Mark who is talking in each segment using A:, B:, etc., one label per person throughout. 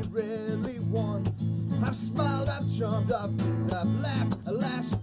A: I've won. I've smiled, I've charmed, I've grinned, I've laughed, alas,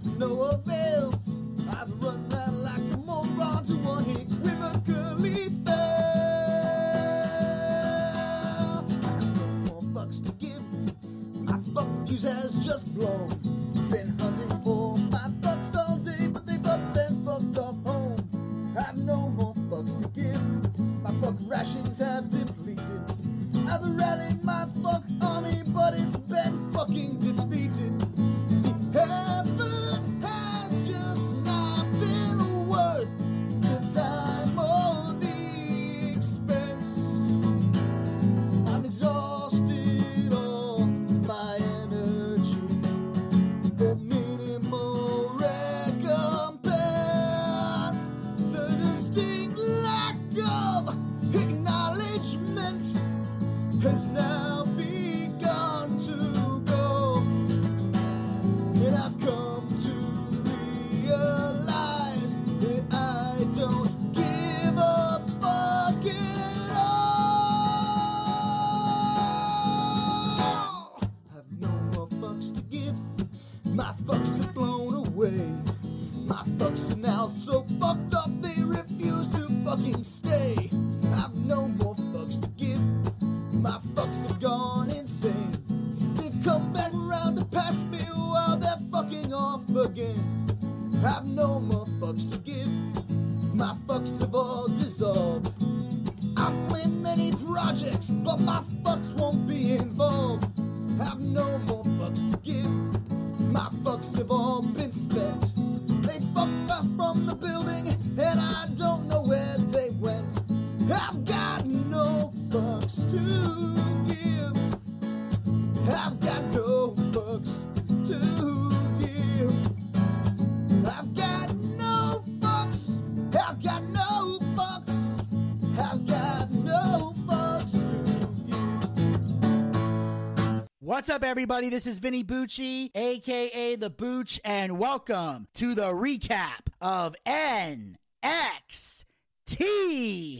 B: What's up, everybody? This is Vinny Bucci, aka The Booch, and welcome to the recap of NXT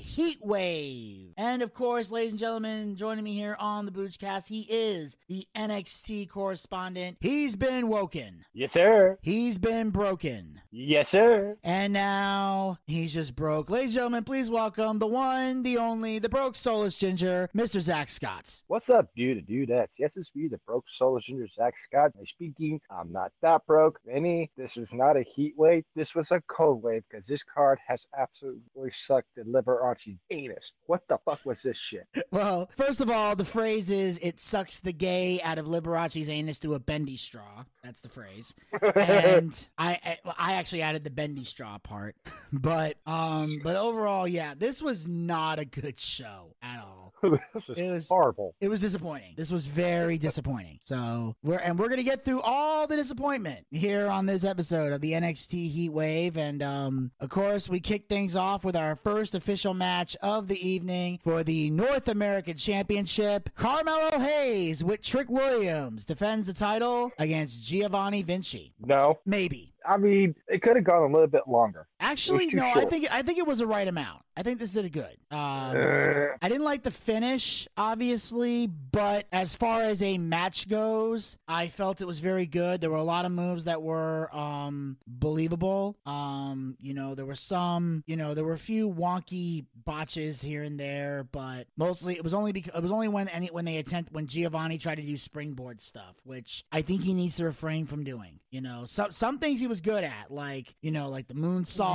B: Heat Wave. And of course, ladies and gentlemen, joining me here on the Boochcast, he is the NXT correspondent. He's been woken,
C: Yes, sir.
B: he's been broken.
C: Yes, sir.
B: And now he's just broke. Ladies and gentlemen, please welcome the one, the only, the broke soulless ginger, Mr. Zack Scott.
C: What's up, dude? Dudettes. Yes, it's me, the broke soul ginger Zack Scott. And speaking, I'm not that broke. Vinny, this was not a heat wave. This was a cold wave because this card has absolutely sucked the Liberace anus. What the fuck was this shit?
B: Well, first of all, the phrase is it sucks the gay out of Liberace's anus through a bendy straw. That's the phrase. And I, I I actually added the bendy straw part. But um but overall, yeah, this was not a good show at all.
C: this is
B: It was-
C: horrible.
B: It was disappointing. This was very disappointing. So we're and we're gonna get through all the disappointment here on this episode of the NXT Heat Wave, and um, of course we kick things off with our first official match of the evening for the North American Championship. Carmelo Hayes with Trick Williams defends the title against Giovanni Vinci.
C: No.
B: Maybe.
C: I mean, it could have gone a little bit longer.
B: Actually, no. I think I think it was the right amount. I think this did it good. Um,
C: Uh,
B: I didn't like the finish, obviously, but as far as a match goes, I felt it was very good. There were a lot of moves that were um, believable. Um, you know, there were some, you know, there were a few wonky botches here and there, but mostly it was only because it was only when any when they attempt when Giovanni tried to do springboard stuff, which I think he needs to refrain from doing. You know, some some things he was good at, like you know, like the moonsault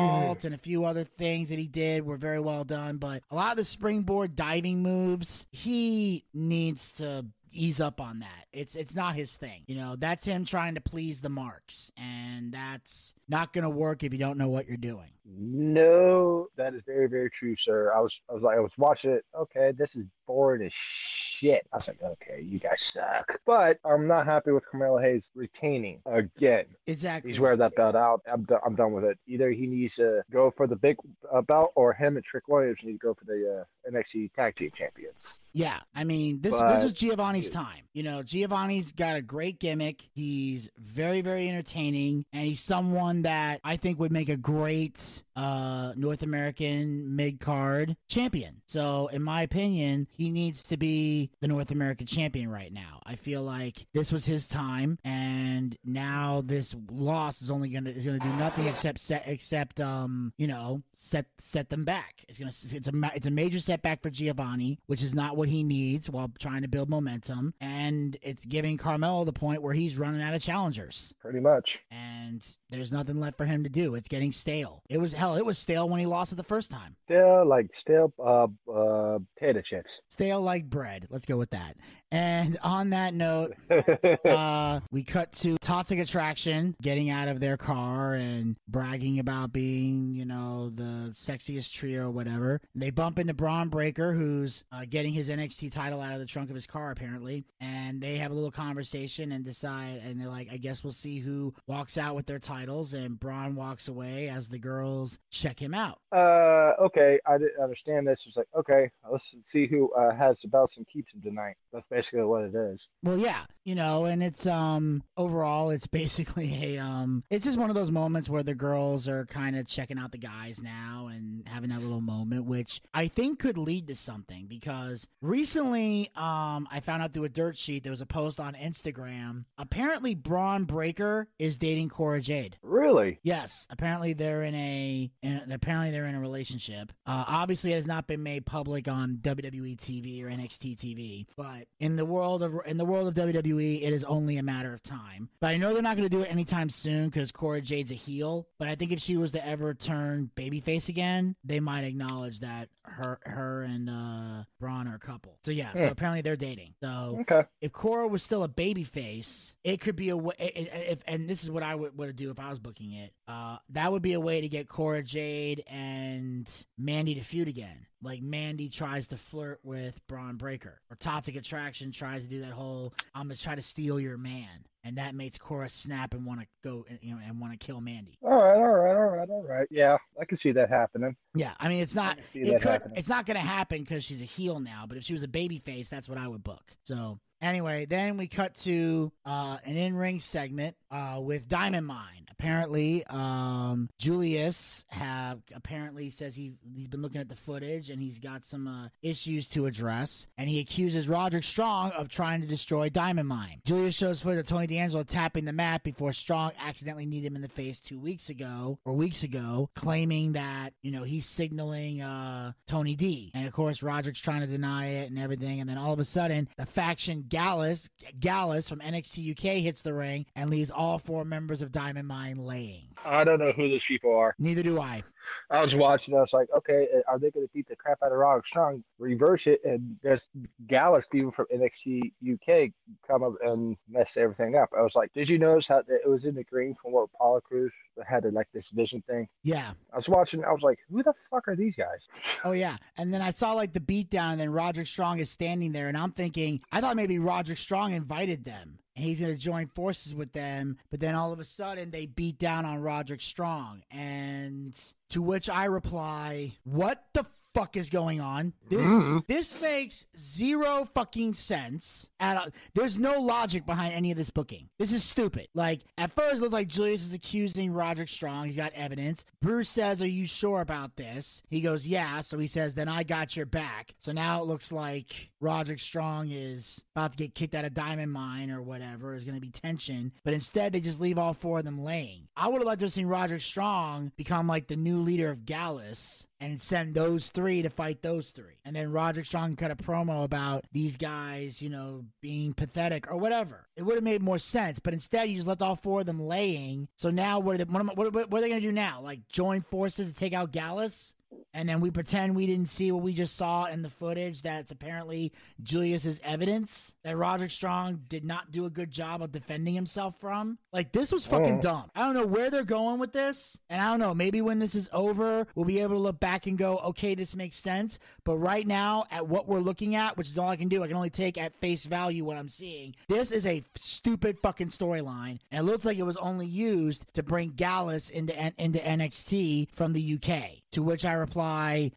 B: and a few other things that he did were very well done. But a lot of the springboard diving moves, he needs to ease up on that. It's it's not his thing. You know, that's him trying to please the marks, and that's not going to work if you don't know what you're doing.
C: No, that is very, very true, sir. I was, I was like, I was watching it. Okay, this is boring as shit. I was like, okay, you guys suck. But I'm not happy with Carmelo Hayes retaining again.
B: Exactly.
C: He's wearing that belt out. I'm, do- I'm done with it. Either he needs to go for the big uh, belt, or him and Trick Williams need to go for the uh, NXT Tag Team Champions.
B: Yeah, I mean this
C: But-
B: this was Giovanni's time. You know, Giovanni's got a great gimmick. He's very very entertaining, and he's someone that I think would make a great Peace uh, North American mid card champion. So, in my opinion, he needs to be the North American champion right now. I feel like this was his time, and now this loss is only gonna is gonna do nothing except set except um you know set set them back. It's gonna it's a it's a major setback for Giovanni, which is not what he needs while trying to build momentum, and it's giving Carmelo the point where he's running out of challengers
C: Pretty much.
B: and there's nothing left for him to do. It's getting stale. It was hell. It was stale when he lost it the first time.
C: Stale like, stale uh, uh, potato chips.
B: Stale like bread. Let's go with that. And on that note, uh, we cut to Toxic Attraction getting out of their car and bragging about being, you know, the sexiest trio or whatever. They bump into Bron Breakker, who's uh, getting his NXT title out of the trunk of his car, apparently. And they have a little conversation and decide, and they're like, I guess we'll see who walks out with their titles. And Bron walks away as the girls check him out.
C: Uh, okay, I didn't understand this. It's like, okay, let's see who uh, has the belts and keeps them tonight. That's basically what it is.
B: Well, yeah, you know, and it's um overall it's basically a um it's just one of those moments where the girls are kind of checking out the guys now and having that little moment which I think could lead to something because recently um I found out through a dirt sheet there was a post on Instagram. Apparently Bron Breakker is dating Cora Jade.
C: Really?
B: Yes, apparently they're in a in, apparently they're in a relationship. Uh, obviously, it has not been made public on WWE TV or NXT TV, but in the world of in the world of WWE, it is only a matter of time. But I know they're not going to do it anytime soon because Cora Jade's a heel. But I think if she was to ever turn babyface again, they might acknowledge that her her and uh, Bron are a couple. So yeah, so
C: Hmm.
B: apparently they're dating. So
C: Okay.
B: if Cora was still a baby face, it could be a way. If and this is what I would, would do if I was booking it. Uh, that would be a way to get Cora Jade and Mandy to feud again. Like Mandy tries to flirt with Bron Breakker, or Toxic Attraction tries to do that whole "I'm gonna try to steal your man," and that makes Cora snap and want to go, and, you know, and want to kill Mandy.
C: All right, all right, all right, all right. Yeah, I can see that happening.
B: Yeah, I mean it's not. It could.
C: happening.
B: It's not going to happen because she's a heel now. But if she was a baby face, that's what I would book. So anyway, then we cut to uh, an in-ring segment uh, with Diamond Mine. Apparently, um, Julius have apparently says he he's been looking at the footage and he's got some uh, issues to address, and he accuses Roderick Strong of trying to destroy Diamond Mine. Julius shows footage of Tony D'Angelo tapping the mat before Strong accidentally kneed him in the face two weeks ago or weeks ago, claiming that you know he's signaling uh, Tony D, and of course Roderick's trying to deny it and everything, and then all of a sudden the faction Gallus Gallus from NXT UK hits the ring and leaves all four members of Diamond Mine laying.
C: I don't know who those people are.
B: Neither do I.
C: I was watching. I was like, okay, uh, are they going to beat the crap out of Roderick Strong, reverse it, and there's Gallus people from NXT UK come up and mess everything up? I was like, did you notice how it was in the green from what Apollo Crews had like this vision thing?
B: Yeah.
C: I was watching. I was like, who the fuck are these guys?
B: Oh yeah. And then I saw like the beatdown, and then Roderick Strong is standing there, and I'm thinking, I thought maybe Roderick Strong invited them. He's gonna join forces with them, but then all of a sudden they beat down on Roderick Strong, and to which I reply, "What the fuck is going on? This
C: Mhm.
B: this makes zero fucking sense. At all. There's no logic behind any of this booking. This is stupid. Like at first, it looks like Julius is accusing Roderick Strong. He's got evidence. Bruce says, "Are you sure about this?" He goes, "Yeah." So he says, "Then I got your back." So now it looks like Roderick Strong is about to get kicked out of Diamond Mine or whatever. There's going to be tension, but instead they just leave all four of them laying. I would have liked to have seen Roderick Strong become like the new leader of Gallus and send those three to fight those three. And then Roderick Strong cut a promo about these guys, you know, being pathetic or whatever. It would have made more sense, but instead you just left all four of them laying. So now what are they, what, am what, what are they going to do now? Like join forces to take out Gallus? And then we pretend we didn't see what we just saw in the footage that's apparently Julius's evidence that Roderick Strong did not do a good job of defending himself from. Like this was fucking
C: Oh.
B: dumb. I don't know where they're going with this. And I don't know, maybe when this is over, we'll be able to look back and go, okay, this makes sense. But right now, at what we're looking at, which is all I can do, I can only take at face value what I'm seeing. This is a stupid fucking storyline. And it looks like it was only used to bring Gallus into, into NXT from the UK. To which I reply,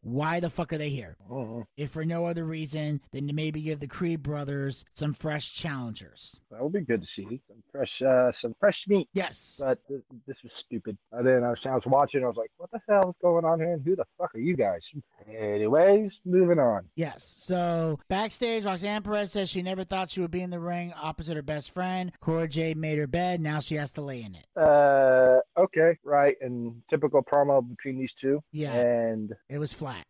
B: why the fuck are they here?
C: Mhm.
B: If for no other reason than to maybe give the Creed brothers some fresh challengers.
C: That would be good to see some fresh, uh, some fresh meat.
B: Yes.
C: But th- this was stupid. I didn't understand. I was watching. I was like, "What the hell is going on here? And who the fuck are you guys?" Anyways, moving on.
B: Yes. So backstage, Roxanne Perez says she never thought she would be in the ring opposite her best friend. Cora Jade made her bed. Now she has to lay in it.
C: Uh, okay, right. And typical promo between these two.
B: Yeah.
C: And
B: It was flat.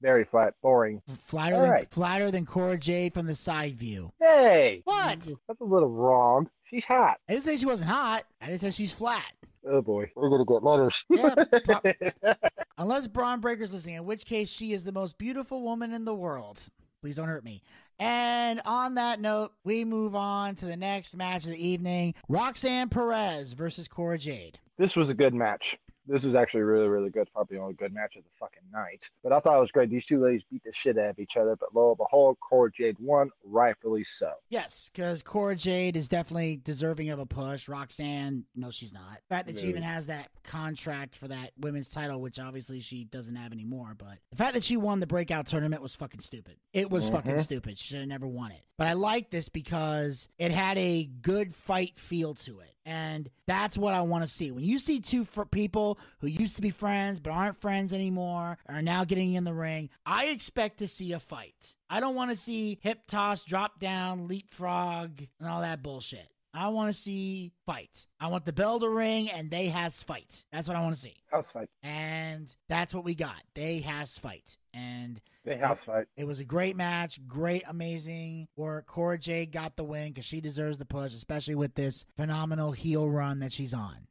C: very flat, boring.
B: Flatter
C: All
B: than
C: right.
B: flatter than Cora Jade from the side view.
C: Hey,
B: What?
C: That's a little wrong. She's hot.
B: I didn't say she wasn't hot. I didn't say she's flat.
C: Oh boy, we're gonna get letters.
B: Yeah, Unless Bron Breakker's listening, in which case she is the most beautiful woman in the world. Please don't hurt me. And on that note, we move on to the next match of the evening Roxanne Perez versus Cora Jade.
C: this was a good match. This was actually really, really good. Probably the only good match of the fucking night. But I thought it was great. These two ladies beat the shit out of each other. But lo and behold, Cora Jade won, rightfully so.
B: Yes, because Cora Jade is definitely deserving of a push. Roxanne, no, she's not. The fact that she even has that contract for that women's title, which obviously she doesn't have anymore, but the fact that she won the breakout tournament was fucking stupid. It was fucking
C: Mhm.
B: stupid. She should have never won it. But I like this because it had a good fight feel to it. And that's what I want to see. When you see two fr- people who used to be friends but aren't friends anymore are now getting in the ring, I expect to see a fight. I don't want to see hip toss, drop down, leapfrog, and all that bullshit. I want to see fight. I want the bell to ring and they has fight. That's what I want to see.
C: House fights.
B: And that's what we got. They has fight. And
C: house fight.
B: it was a great match, great, amazing work. Cora Jade got the win because she deserves the push, especially with this phenomenal heel run that she's on.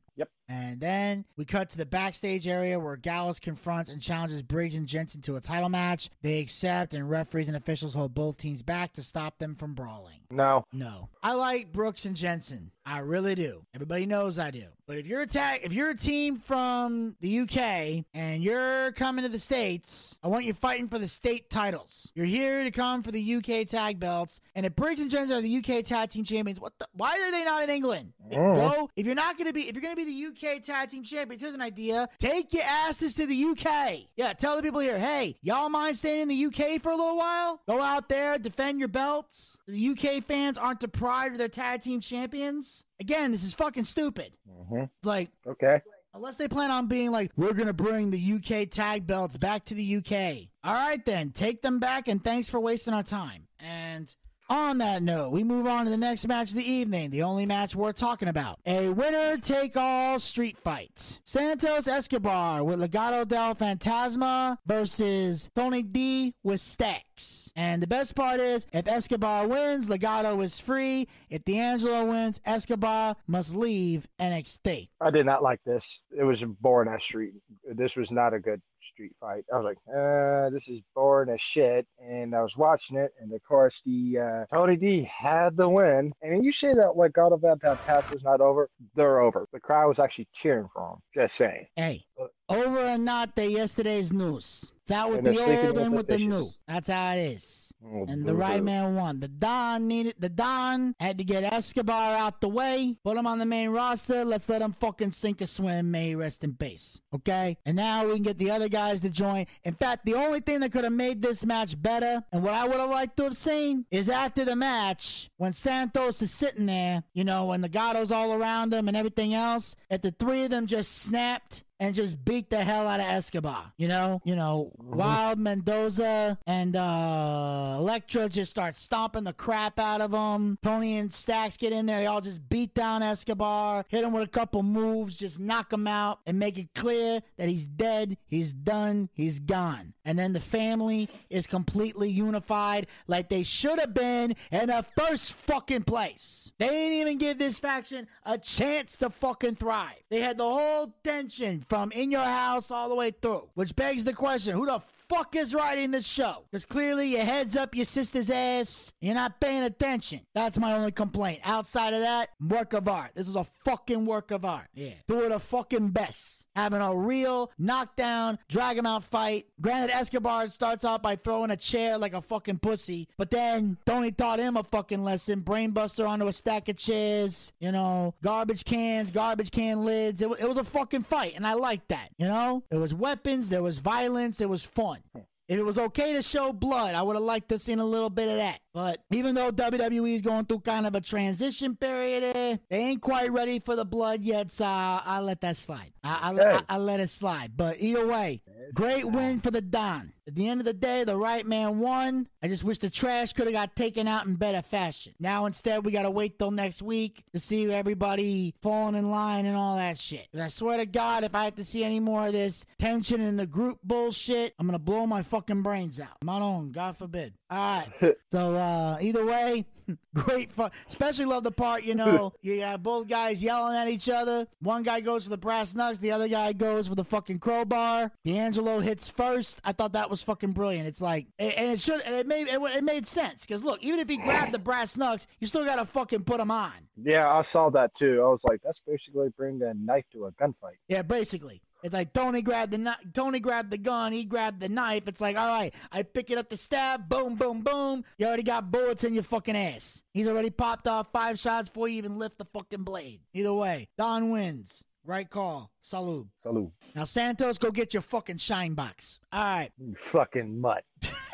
B: And then we cut to the backstage area where Gallus confronts and challenges Briggs and Jensen to a title match. They accept, and referees and officials hold both teams back to stop them from brawling.
C: No.
B: No. I like Brooks and Jensen. I really do. Everybody knows I do. But if you're a tag, if you're a team from the UK and you're coming to the States, I want you fighting for the state titles. You're here to come for the UK tag belts. And if Briggs and Jensen are the UK tag team champions, what the why are they not in England?
C: Mhm.
B: Go if you're not gonna be if you're gonna be the UK tag team champions, here's an idea. Take your asses to the UK. Yeah, tell the people here, hey, y'all mind staying in the UK for a little while? Go out there, defend your belts. The UK fans aren't deprived of their tag team champions. Again, this is fucking stupid.
C: hmm
B: It's like
C: Okay.
B: Unless they plan on being like, we're going to bring the UK tag belts back to the UK. All right, then, take them back and thanks for wasting our time. And on that note, we move on to the next match of the evening, the only match worth talking about. A winner take all street fight. Santos Escobar with Legado del Fantasma versus Tony D with Stacks. And the best part is, if Escobar wins, Legado is free. If D'Angelo wins, Escobar must leave NXT.
C: I did not like this. It was a boring ass street. This was not a good street fight. I was like, uh, this is boring as shit. And I was watching it, and of course, the uh, Tony D had the win. And you say that like God of That Pass is not over, they're over. The crowd was actually cheering for him. Just saying.
B: Hey, over or not, they yesterday's news. It's out with
C: And
B: the old and with the new. That's how it is.
C: Oh,
B: And the right man won. The Don needed the Don had to get Escobar out the way, put him on the main roster. Let's let him fucking sink or swim. May he rest in peace. Okay? And now we can get the other guys to join. In fact, the only thing that could have made this match better, and what I would have liked to have seen, is after the match, when Santos is sitting there, you know, and the Gatto's all around him and everything else, if the three of them just snapped and just beat the hell out of Escobar. You know, you know, Wilde Mendoza and uh Elektra just start stomping the crap out of him. Tony and Stacks get in there. They all just beat down Escobar, hit him with a couple moves, just knock him out, and make it clear that he's dead, he's done, he's gone. And then the family is completely unified, like they should have been in the first fucking place. They didn't even give this faction a chance to fucking thrive. They had the whole tension from in your house all the way through, which begs the question: Who the fuck is writing this show? Because clearly your head's up your sister's ass. You're not paying attention. That's my only complaint. Outside of that, work of art. This is a fucking work of art. Yeah. Do it a fucking best. Having a real knockdown, drag him out fight. Granted, Escobar starts out by throwing a chair like a fucking pussy, but then Tony taught him a fucking lesson. Brainbuster onto a stack of chairs, you know, garbage cans, garbage can lids. It, wa- it was a fucking fight, and I liked that, you know? There was weapons, there was violence, it was fun. If it was okay to show blood, I would have liked to seen a little bit of that. But even though WWE is going through kind of a transition period, eh, they ain't quite ready for the blood yet, so I, I let that slide. I, I,
C: Okay.
B: I, I let it slide. But either way, great win for the Don. At the end of the day, the right man won. I just wish the trash could have got taken out in better fashion. Now instead, we got to wait till next week to see everybody falling in line and all that shit. I swear to God, if I have to see any more of this tension in the group bullshit, I'm gonna blow my fucking brains out. My own, God forbid. All right. So uh, Uh, either way, great fun. Especially love the part you know you got both guys yelling at each other. One guy goes for the brass knucks, the other guy goes for the fucking crowbar. D'Angelo hits first. I thought that was fucking brilliant. It's like, and and it should, and it made it, it made sense because look, even if he grabbed the brass knucks, you still gotta fucking put them on.
C: Yeah, I saw that too. I was like, that's basically bringing a knife to a gunfight.
B: Yeah, basically. It's like Tony grabbed the kni- Tony grabbed the gun, he grabbed the knife. It's like, all right, I pick it up to stab, boom, boom, boom. You already got bullets in your fucking ass. He's already popped off five shots before you even lift the fucking blade. Either way, Don wins. Right call. Salute.
C: Salute.
B: Now Santos, go get your fucking shine box. All right,
C: You fucking mutt.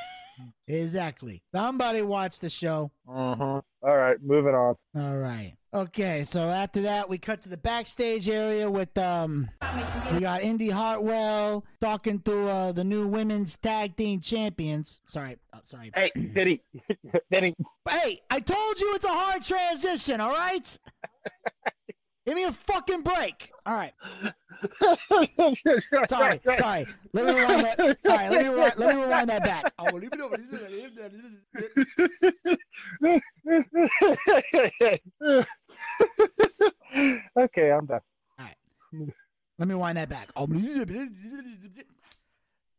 B: exactly. Somebody watch the show.
C: Uh-huh. All right, moving on.
B: All right. Okay, so after that, we cut to the backstage area with um, we got Indy Hartwell talking to uh, the new women's tag team champions. Sorry, oh, sorry.
C: Hey, Diddy. Diddy.
B: Hey, I told you it's a hard transition. All right. Give me a fucking break. All right. Sorry, sorry. Let me rewind that. All right, let me rewind, let me rewind that back. Oh, leave it over.
C: okay, I'm done. All right.
B: Let me wind that back. Oh,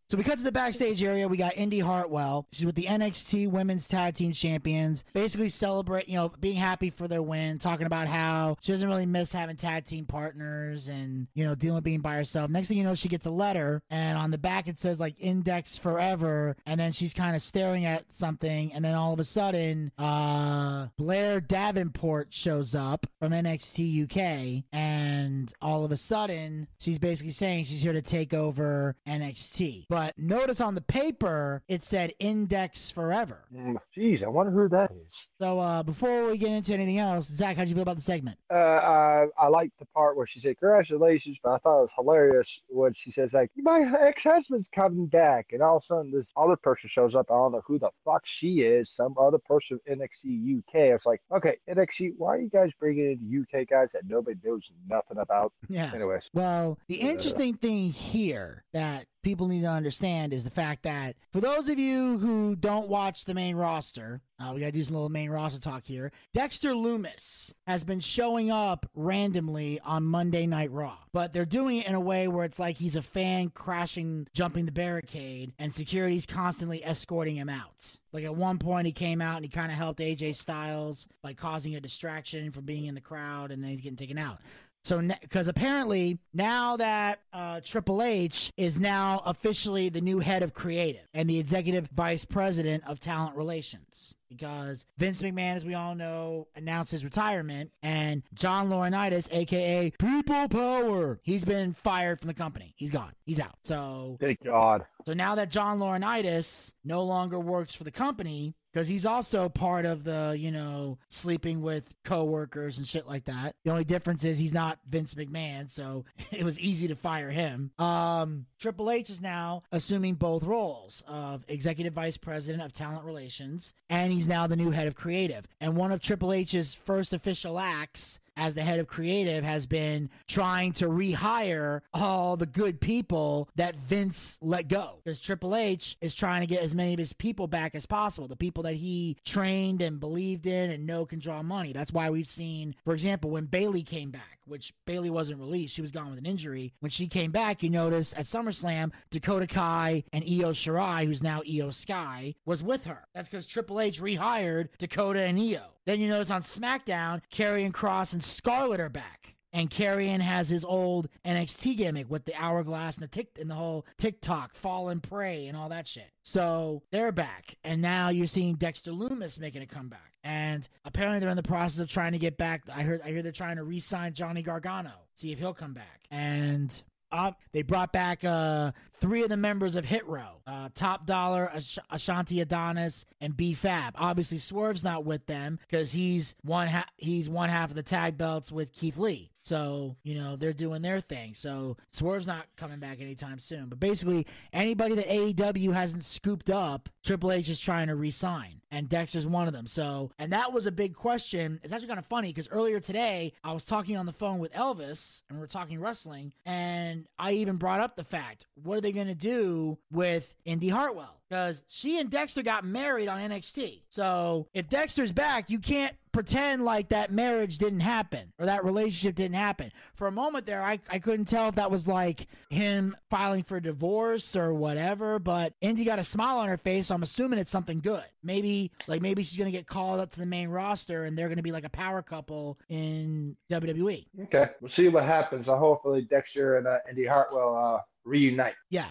B: So we cut to the backstage area. We got Indy Hartwell. She's with the NXT Women's Tag Team Champions. Basically celebrate, you know, being happy for their win, talking about how she doesn't really miss having tag team partners and, you know, dealing with being by herself. Next thing you know, she gets a letter and on the back it says like index forever. And then she's kind of staring at something. And then all of a sudden, uh, Blair Davenport shows up from NXT UK. And all of a sudden, she's basically saying she's here to take over NXT. But notice on the paper, it said index forever.
C: Mm, Jeez, I wonder who that is.
B: So uh, before we get into anything else, Zack, how'd you feel about the segment?
C: Uh, I, I liked the part where she said congratulations, but I thought it was hilarious when she says like my ex-husband's coming back, and all of a sudden this other person shows up. I don't know who the fuck she is. Some other person from NXT UK. It's like okay, NXT, why are you guys bringing in UK guys that nobody knows nothing about?
B: Yeah.
C: Anyways,
B: Well, the
C: Yeah.
B: interesting thing here that people need to understand is the fact that for those of you who don't watch the main roster, uh, we got to do some little main roster talk here. Dexter Loomis has been showing up randomly on Monday Night Raw, but they're doing it in a way where it's like he's a fan crashing, jumping the barricade, and security's constantly escorting him out. Like at one point, he came out and he kind of helped AJ Styles by causing a distraction from being in the crowd, and then he's getting taken out. So, because apparently now that uh, Triple H is now officially the new head of creative and the executive vice president of talent relations because Vince McMahon, as we all know, announced his retirement, and John Laurinaitis, aka People Power, he's been fired from the company. He's gone. He's out. So,
C: Thank God.
B: so now that John Laurinaitis no longer works for the company, because he's also part of the, you know, sleeping with coworkers and shit like that. The only difference is he's not Vince McMahon, so it was easy to fire him. Um, Triple H is now assuming both roles of executive vice president of talent relations, and he's now the new head of creative. And one of Triple H's first official acts as the head of creative has been trying to rehire all the good people that Vince let go. Because Triple H is trying to get as many of his people back as possible, the people that he trained and believed in and know can draw money. That's why we've seen, for example, when Bayley came back, which Bayley wasn't released, she was gone with an injury. When she came back, you notice at SummerSlam, Dakota Kai and Io Shirai, who's now Io Sky, was with her. That's because Triple H rehired Dakota and Io. Then you notice on SmackDown, Karrion Kross and Scarlett are back. And Karrion has his old NXT gimmick with the hourglass and the tick and the whole TikTok, fall and pray, and all that shit. So they're back, and now you're seeing Dexter Loomis making a comeback. And apparently they're in the process of trying to get back. I heard I hear they're trying to re-sign Johnny Gargano, see if he'll come back. And uh, they brought back uh, three of the members of Hit Row uh, Top Dollar, Ash- Ashanti Adonis, and B Fab. Obviously, Swerve's not with them because he's one ha- he's one half of the tag belts with Keith Lee. So, you know, they're doing their thing. So, Swerve's not coming back anytime soon. But basically, anybody that AEW hasn't scooped up, Triple H is trying to re sign. And Dexter's one of them. So, and that was a big question. It's actually kind of funny because earlier today, I was talking on the phone with Elvis and we are talking wrestling. And I even brought up the fact what are they going to do with Indy Hartwell? Because she and Dexter got married on NXT. So, if Dexter's back, you can't pretend like that marriage didn't happen or that relationship didn't happen. For a moment there, I, I couldn't tell if that was like him filing for divorce or whatever, but Indy got a smile on her face, so I'm assuming it's something good. Maybe, like, maybe she's going to get called up to the main roster and they're going to be like a power couple in WWE.
C: Okay, we'll see what happens. Uh, hopefully, Dexter and uh, Indy Hartwell uh, reunite.
B: Yeah.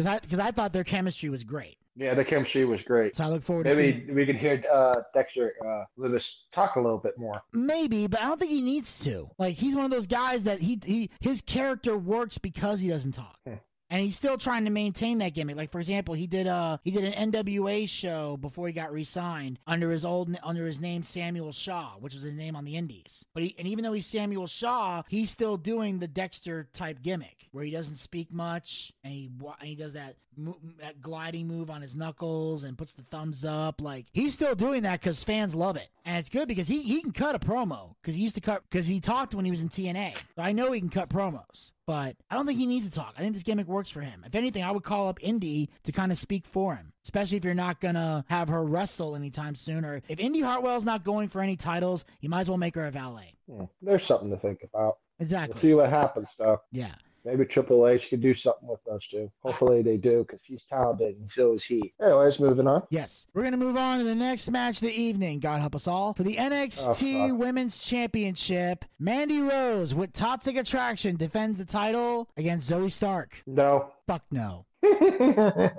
B: Because I, cause I thought their chemistry was great.
C: Yeah, the chemistry was great.
B: So I look forward to.
C: Maybe we can hear uh, Dexter uh, Lewis talk a little bit more.
B: Maybe, but I don't think he needs to. Like he's one of those guys that he he his character works because he doesn't talk.
C: Hmm.
B: And he's still trying to maintain that gimmick. Like for example, he did a he did an NWA show before he got re-signed under his old under his name Samuel Shaw, which was his name on the Indies. But he, and even though he's Samuel Shaw, he's still doing the Dexter type gimmick where he doesn't speak much and he and he does that mo- that gliding move on his knuckles and puts the thumbs up. Like he's still doing that because fans love it, and it's good because he he can cut a promo because he used to cut because he talked when he was in TNA. So I know he can cut promos, but I don't think he needs to talk. I think this gimmick works for him. If anything, I would call up Indy to kind of speak for him. Especially if you're not gonna have her wrestle anytime soon, or if Indy Hartwell's not going for any titles, you might as well make her a valet.
C: Hmm, There's something to think about. We'll
B: Exactly.
C: see what happens, though.
B: Yeah.
C: Maybe Triple H could do something with those two. Hopefully, they do because he's talented and so is he. Anyways, moving on.
B: Yes. We're going to move on to the next match of the evening, God help us all. For the NXT
C: Oh.
B: Women's Championship, Mandy Rose with Toxic Attraction defends the title against Zoey Stark.
C: No.
B: Fuck no.
C: do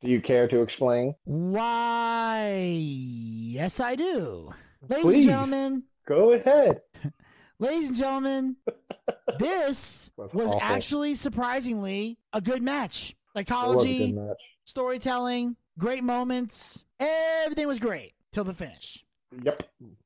C: you care to explain?
B: Why? Yes, I do. Ladies
C: Please.
B: and gentlemen,
C: Go ahead.
B: Ladies and gentlemen, this
C: Was
B: was
C: awful.
B: actually surprisingly a good match.
C: It was a
B: Psychology,
C: good match.
B: storytelling, great moments. Everything was great till the finish.
C: Yep.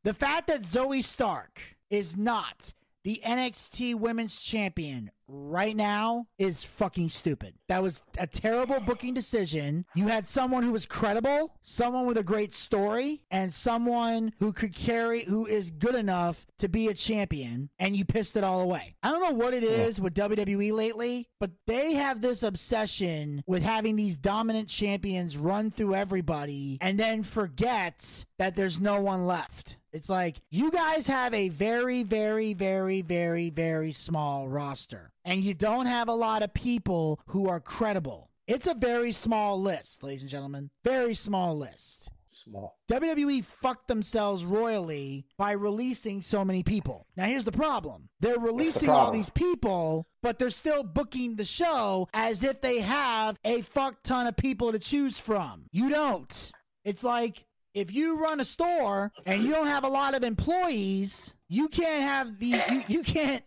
B: The fact that Zoey Stark is not the NXT Women's Champion right now is fucking stupid. That was a terrible booking decision. You had someone who was credible, someone with a great story, and someone who could carry, who is good enough to be a champion, and you pissed it all away. I don't know what it is with WWE lately, but they have this obsession with having these dominant champions run through everybody and then forget that there's no one left. It's like you guys have a very, very, very, very, very small roster, and you don't have a lot of people who are credible. It's a very small list, ladies and gentlemen. Very small list.
C: small.
B: WWE fucked themselves royally by releasing so many people. Now, here's the problem they're releasing all
C: problem?
B: these people, but they're still booking the show as if they have a fuck ton of people to choose from. You don't. It's like if you run a store and you don't have a lot of employees, you can't have the you, you can't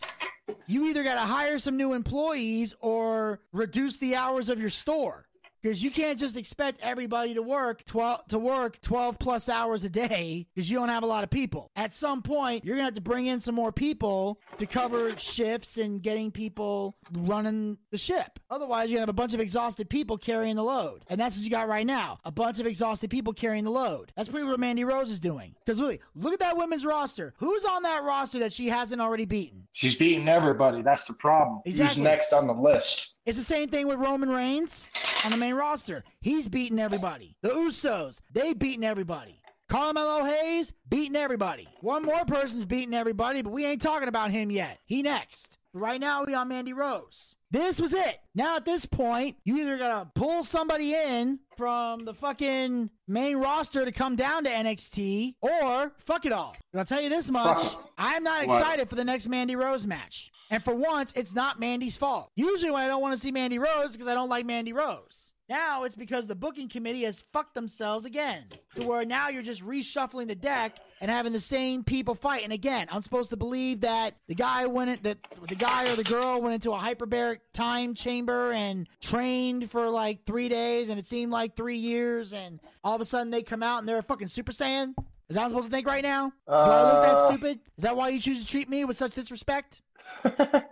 B: you either got to hire some new employees or reduce the hours of your store because you can't just expect everybody to work 12 to work 12 plus hours a day because you don't have a lot of people at some point you're gonna have to bring in some more people to cover shifts and getting people running the ship otherwise you're gonna have a bunch of exhausted people carrying the load and that's what you got right now a bunch of exhausted people carrying the load that's pretty much what mandy rose is doing because really look at that women's roster who's on that roster that she hasn't already beaten
C: She's beating everybody. That's the problem.
B: Exactly.
C: Who's next on the list?
B: It's the same thing with Roman Reigns on the main roster. He's beating everybody. The Usos, they beating everybody. Carmelo Hayes beating everybody. One more person's beating everybody, but we ain't talking about him yet. He next. Right now, we on Mandy Rose. This was it. Now at this point, you either gotta pull somebody in from the fucking main roster to come down to NXT, or fuck it all. I'll tell you this much. I'm not
C: What?
B: excited for the next Mandy Rose match. And for once, it's not Mandy's fault. Usually, when I don't want to see Mandy Rose, because I don't like Mandy Rose. Now it's because the booking committee has fucked themselves again. To where now you're just reshuffling the deck and having the same people fight. And again, I'm supposed to believe that the guy went in, that the guy or the girl went into a hyperbaric time chamber and trained for like three days, and it seemed like three years, and all of a sudden they come out and they're a fucking Super Saiyan. Is that what I'm supposed to think right now? Do I look that
C: Uh,
B: stupid? Is that why you choose to treat me with such disrespect?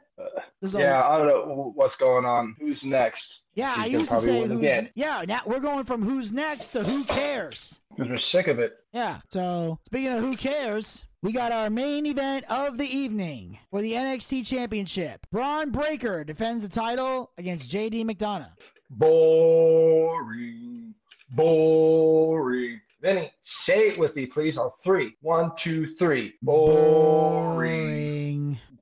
B: There's a-
C: Yeah, I don't know what's going on. Who's next?
B: yeah. I used to say who's
C: again.
B: yeah. Now we're going from who's next to who cares.
C: Because we're sick of it.
B: Yeah. So speaking of who cares, we got our main event of the evening for the NXT Championship. Bron Breakker defends the title against JD McDonagh.
C: Boring. Boring. Vinny, say it with me, please, on three. One, two, three. Boring.
B: Boring.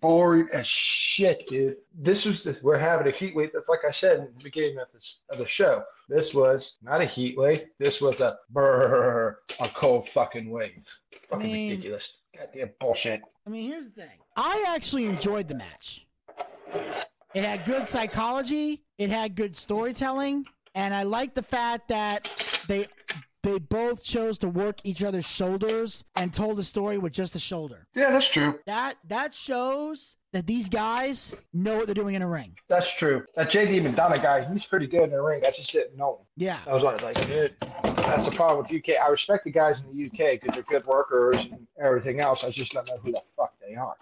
C: Boring as shit, dude. This was the, we're having a heat wave. That's like I said in the beginning of this of the show. This was not a heat wave. This was a brr, a cold fucking wave. Fucking
B: mean-
C: ridiculous. Goddamn bullshit.
B: I mean, here's the thing. I actually enjoyed the match. It had good psychology. It had good storytelling, and I like the fact that they they both chose to work each other's shoulders and told a story with just a shoulder.
C: Yeah, that's true.
B: That that shows that these guys know what they're doing in a ring.
C: That's true. That JD McDonagh guy, he's pretty good in the ring. I just didn't know him.
B: Yeah.
C: I was like, like, dude, that's the problem with UK. I respect the guys in the UK because they're good workers and everything else. I just don't know who the fuck they are.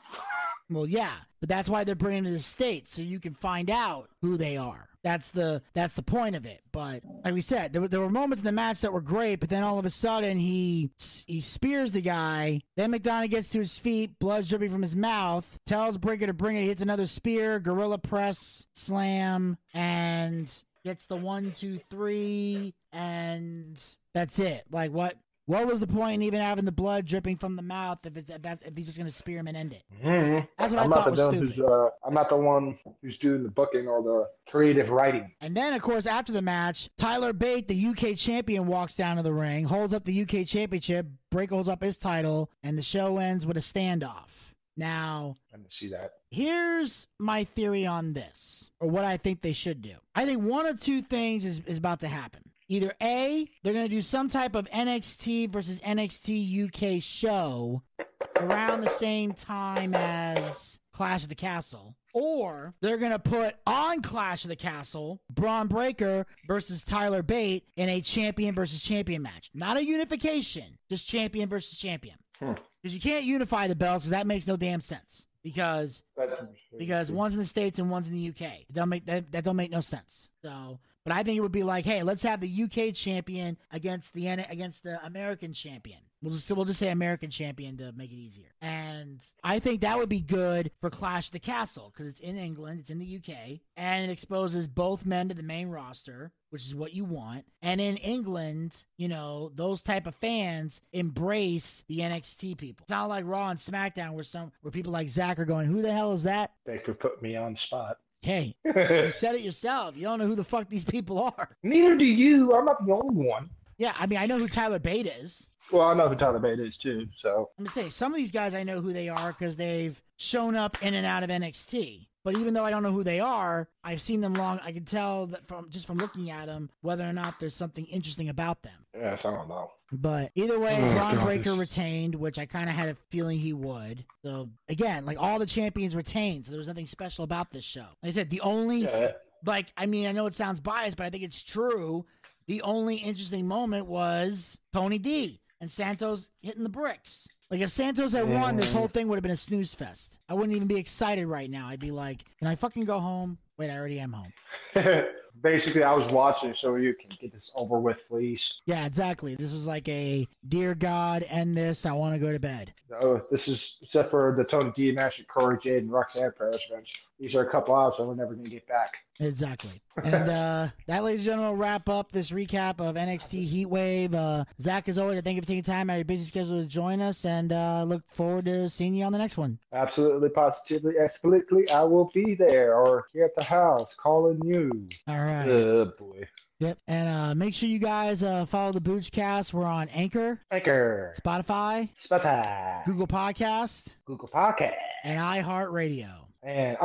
B: Well, yeah, but that's why they're bringing it to the states so you can find out who they are. That's the that's the point of it. But like we said, there, were- there were moments in the match that were great, but then all of a sudden he he spears the guy. Then McDonagh gets to his feet, blood dripping from his mouth. Tells Breakker to bring it. He Hits another spear, gorilla press, slam, and gets the one, two, three, and that's it. Like what? What was the point in even having the blood dripping from the mouth if it's if, that's, if he's just gonna spear him and end it?
C: Mm-hmm.
B: That's what
C: I'm
B: I
C: not
B: thought
C: the
B: was
C: one who's
B: stupid.
C: uh, I'm not the one who's doing the booking or the creative writing.
B: And then, of course, after the match, Tyler Bate, the UK champion, walks down to the ring, holds up the UK championship. Breakker holds up his title, and the show ends with a standoff. Now,
C: I didn't see that.
B: here's my theory on this, or what I think they should do. I think one of two things is, is about to happen. Either A, they're going to do some type of NXT versus NXT UK show around the same time as Clash of the Castle. Or they're going to put on Clash of the Castle Bron Breakker versus Tyler Bate in a champion versus champion match. Not a unification, just champion versus champion.
C: Hmm.
B: Because you can't unify the belts because that makes no damn sense. Because because one's in the states and one's in the UK. It don't make that, that don't make no sense. So, but I think it would be like, hey, let's have the UK champion against the against the American champion. We'll just we'll just say American champion to make it easier. And I think that would be good for Clash the Castle because it's in England, it's in the UK, and it exposes both men to the main roster, which is what you want. And in England, you know, those type of fans embrace the NXT people. It's not like Raw and SmackDown where some where people like Zack are going, "Who the hell is that?"
C: They could put me on spot.
B: Hey, you said it yourself. You don't know who the fuck these people are.
C: Neither do you. I'm not the only one.
B: Yeah, I mean, I know who Tyler Bate is.
C: Well, I know who Tyler Bate is too. So
B: I'm gonna say some of these guys I know who they are because they've shown up in and out of NXT. But even though I don't know who they are, I've seen them long. I can tell that from just from looking at them whether or not there's something interesting about them.
C: yes, I don't know.
B: But either way,
C: Oh,
B: Bron
C: God, Breakker
B: retained, which I kind of had a feeling he would. So again, like all the champions retained, so there was nothing special about this show. Like I said, the only
C: Yeah,
B: like I mean, I know it sounds biased, but I think it's true. The only interesting moment was Tony D and Santos hitting the bricks. Like if Santos had won, this mm. whole thing would have been a snooze fest. I wouldn't even be excited right now. I'd be like, "Can I fucking go home?" Wait, I already am home.
C: Basically, I was watching so you can get this over with, please.
B: Yeah, exactly. This was like a dear God, end this. I want to go to bed.
C: Oh, this is except for the Tony D match with Cora Jade and Roxanne Perez match. These are a couple hours that we're never going to get back.
B: Exactly. And uh, that, ladies and gentlemen, will wrap up this recap of NXT Heatwave. Uh, Zack, as always, I thank you for taking time out of your busy schedule to join us, and uh, look forward to seeing you on the next one.
C: Absolutely, positively, absolutely, I will be there or here at the house calling you.
B: All right.
C: Oh boy.
B: Yep. And uh, make sure you guys uh, follow the Boochcast. We're on Anchor,
C: Anchor,
B: Spotify,
C: Spotify,
B: Google Podcast,
C: Google Podcast,
B: and iHeartRadio.
C: and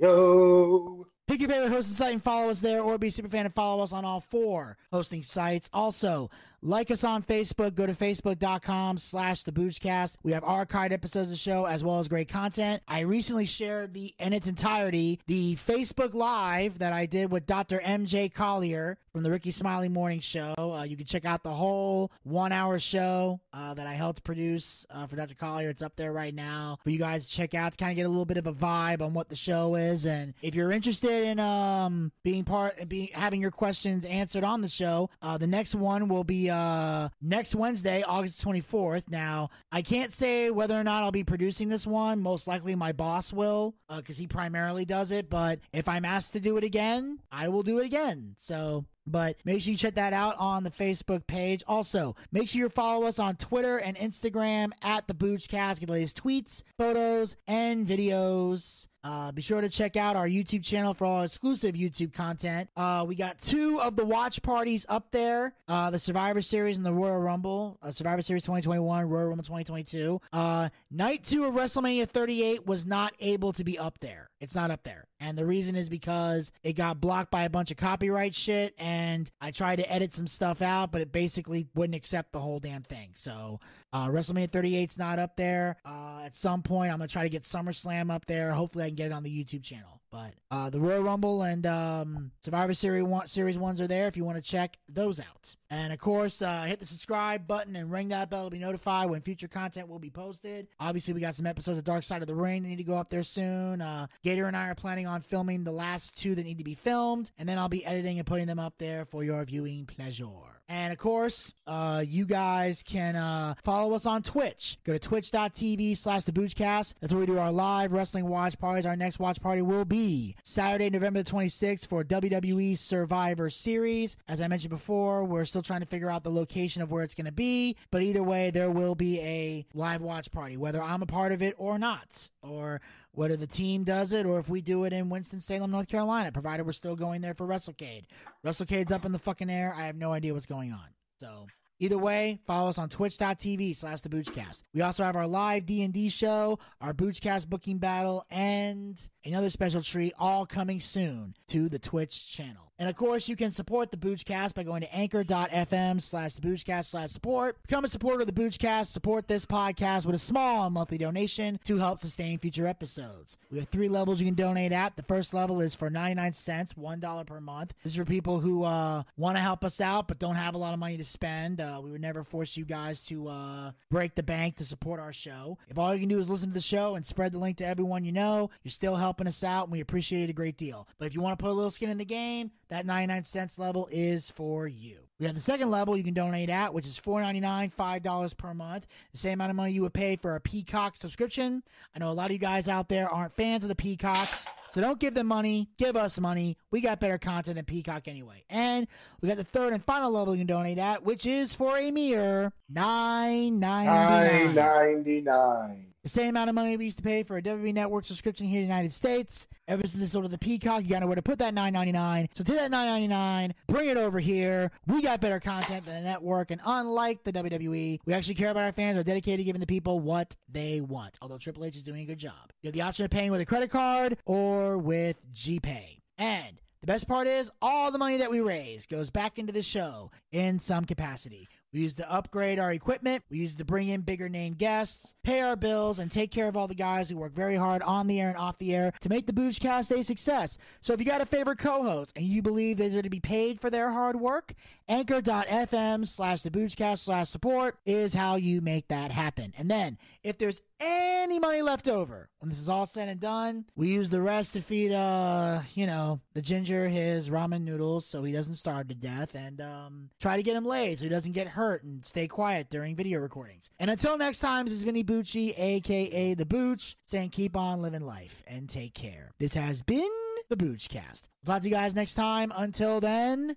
C: iHeartRadio.
B: Pick your favorite hosting site and follow us there, or be a super fan and follow us on all four hosting sites. Also, like us on Facebook. Go to facebook.com slash the Boochcast. We have archived episodes of the show as well as great content. I recently shared the in its entirety the Facebook Live that I did with Dr. MJ Collier from the Rickey Smiley Morning Show. Uh, you can check out the whole one hour show uh, that I helped produce uh, for Dr. Collier. It's up there right now for you guys to check out to kind of get a little bit of a vibe on what the show is. And if you're interested in um, being part, being having your questions answered on the show, uh, the next one will be uh, next Wednesday, August 24th. Now, I can't say whether or not I'll be producing this one. Most likely, my boss will because he primarily does it. But if I'm asked to do it again, I will do it again. So but make sure you check that out on the Facebook page. Also, make sure you follow us on Twitter and Instagram at the Boochcast. Get the latest tweets, photos, and videos. Uh, be sure to check out our YouTube channel for all exclusive YouTube content. Uh, we got two of the watch parties up there uh, the Survivor Series and the Royal Rumble. Uh, Survivor Series 2021, Royal Rumble 2022. Uh, night two of WrestleMania 38 was not able to be up there. It's not up there. And the reason is because it got blocked by a bunch of copyright shit, and I tried to edit some stuff out, but it basically wouldn't accept the whole damn thing. So uh, WrestleMania 38's not up there. At some point, I'm gonna try to get SummerSlam up there. Hopefully, I can get it on the YouTube channel. But uh, the Royal Rumble and um, Survivor Series one, Series ones are there if you want to check those out. And of course, uh, hit the subscribe button and ring that bell to be notified when future content will be posted. Obviously, we got some episodes of Dark Side of the Ring that need to go up there soon. Uh, Gator and I are planning on filming the last two that need to be filmed, and then I'll be editing and putting them up there for your viewing pleasure. And of course, uh, you guys can uh, follow us on Twitch. Go to twitch.tv slash the Boochcast. That's where we do our live wrestling watch parties. Our next watch party will be Saturday, November the 26th for WWE Survivor Series. As I mentioned before, we're still trying to figure out the location of where it's going to be. But either way, there will be a live watch party, whether I'm a part of it or not. Or whether the team does it or if we do it in Winston-Salem, North Carolina, provided we're still going there for WrestleCade. WrestleCade's up in the fucking air. I have no idea what's going on. So either way, follow us on twitch.tv slash the Boochcast. We also have our live D&D show, our Boochcast booking battle, and another special treat all coming soon to the Twitch channel. And of course, you can support the Boochcast by going to anchor.fm slash the Boochcast slash support. Become a supporter of the Boochcast. Support this podcast with a small monthly donation to help sustain future episodes. We have three levels you can donate at. The first level is for 99 cents, $1 per month. This is for people who uh, want to help us out but don't have a lot of money to spend. Uh, we would never force you guys to uh, break the bank to support our show. If all you can do is listen to the show and spread the link to everyone you know, you're still helping us out and we appreciate it a great deal. But if you want to put a little skin in the game, that 99 cents level is for you. We have the second level you can donate at, which is $4.99, $5 per month. The same amount of money you would pay for a Peacock subscription. I know a lot of you guys out there aren't fans of the Peacock, So don't give them money. Give us money. We got better content than Peacock anyway. And we got the third and final level you can donate at, which is for a mere nine ninety nine.
C: Nine ninety nine.
B: The same amount of money we used to pay for a WWE Network subscription here in the United States. Ever since they sold to the Peacock, you gotta know where to put that nine ninety nine. So take that nine ninety nine, bring it over here. We got better content than the network, and unlike the WWE, we actually care about our fans. Are dedicated to giving the people what they want. Although Triple H is doing a good job. You have the option of paying with a credit card or with GPay. And the best part is all the money that we raise goes back into the show in some capacity. We use to upgrade our equipment. We use to bring in bigger name guests, pay our bills, and take care of all the guys who work very hard on the air and off the air to make the Boochcast a success. So if you got a favorite co-host and you believe they're going to be paid for their hard work, anchor.fm slash the Boochcast slash support is how you make that happen. And then if there's any money left over when this is all said and done, we use the rest to feed, uh, you know, the ginger his ramen noodles so he doesn't starve to death and um, try to get him laid so he doesn't get hurt and stay quiet during video recordings. And until next time, this is Vinny Bucci, aka The Booch, saying keep on living life and take care. This has been the Boochcast. We'll talk to you guys next time. Until then,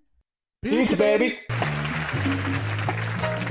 C: Pizza, baby.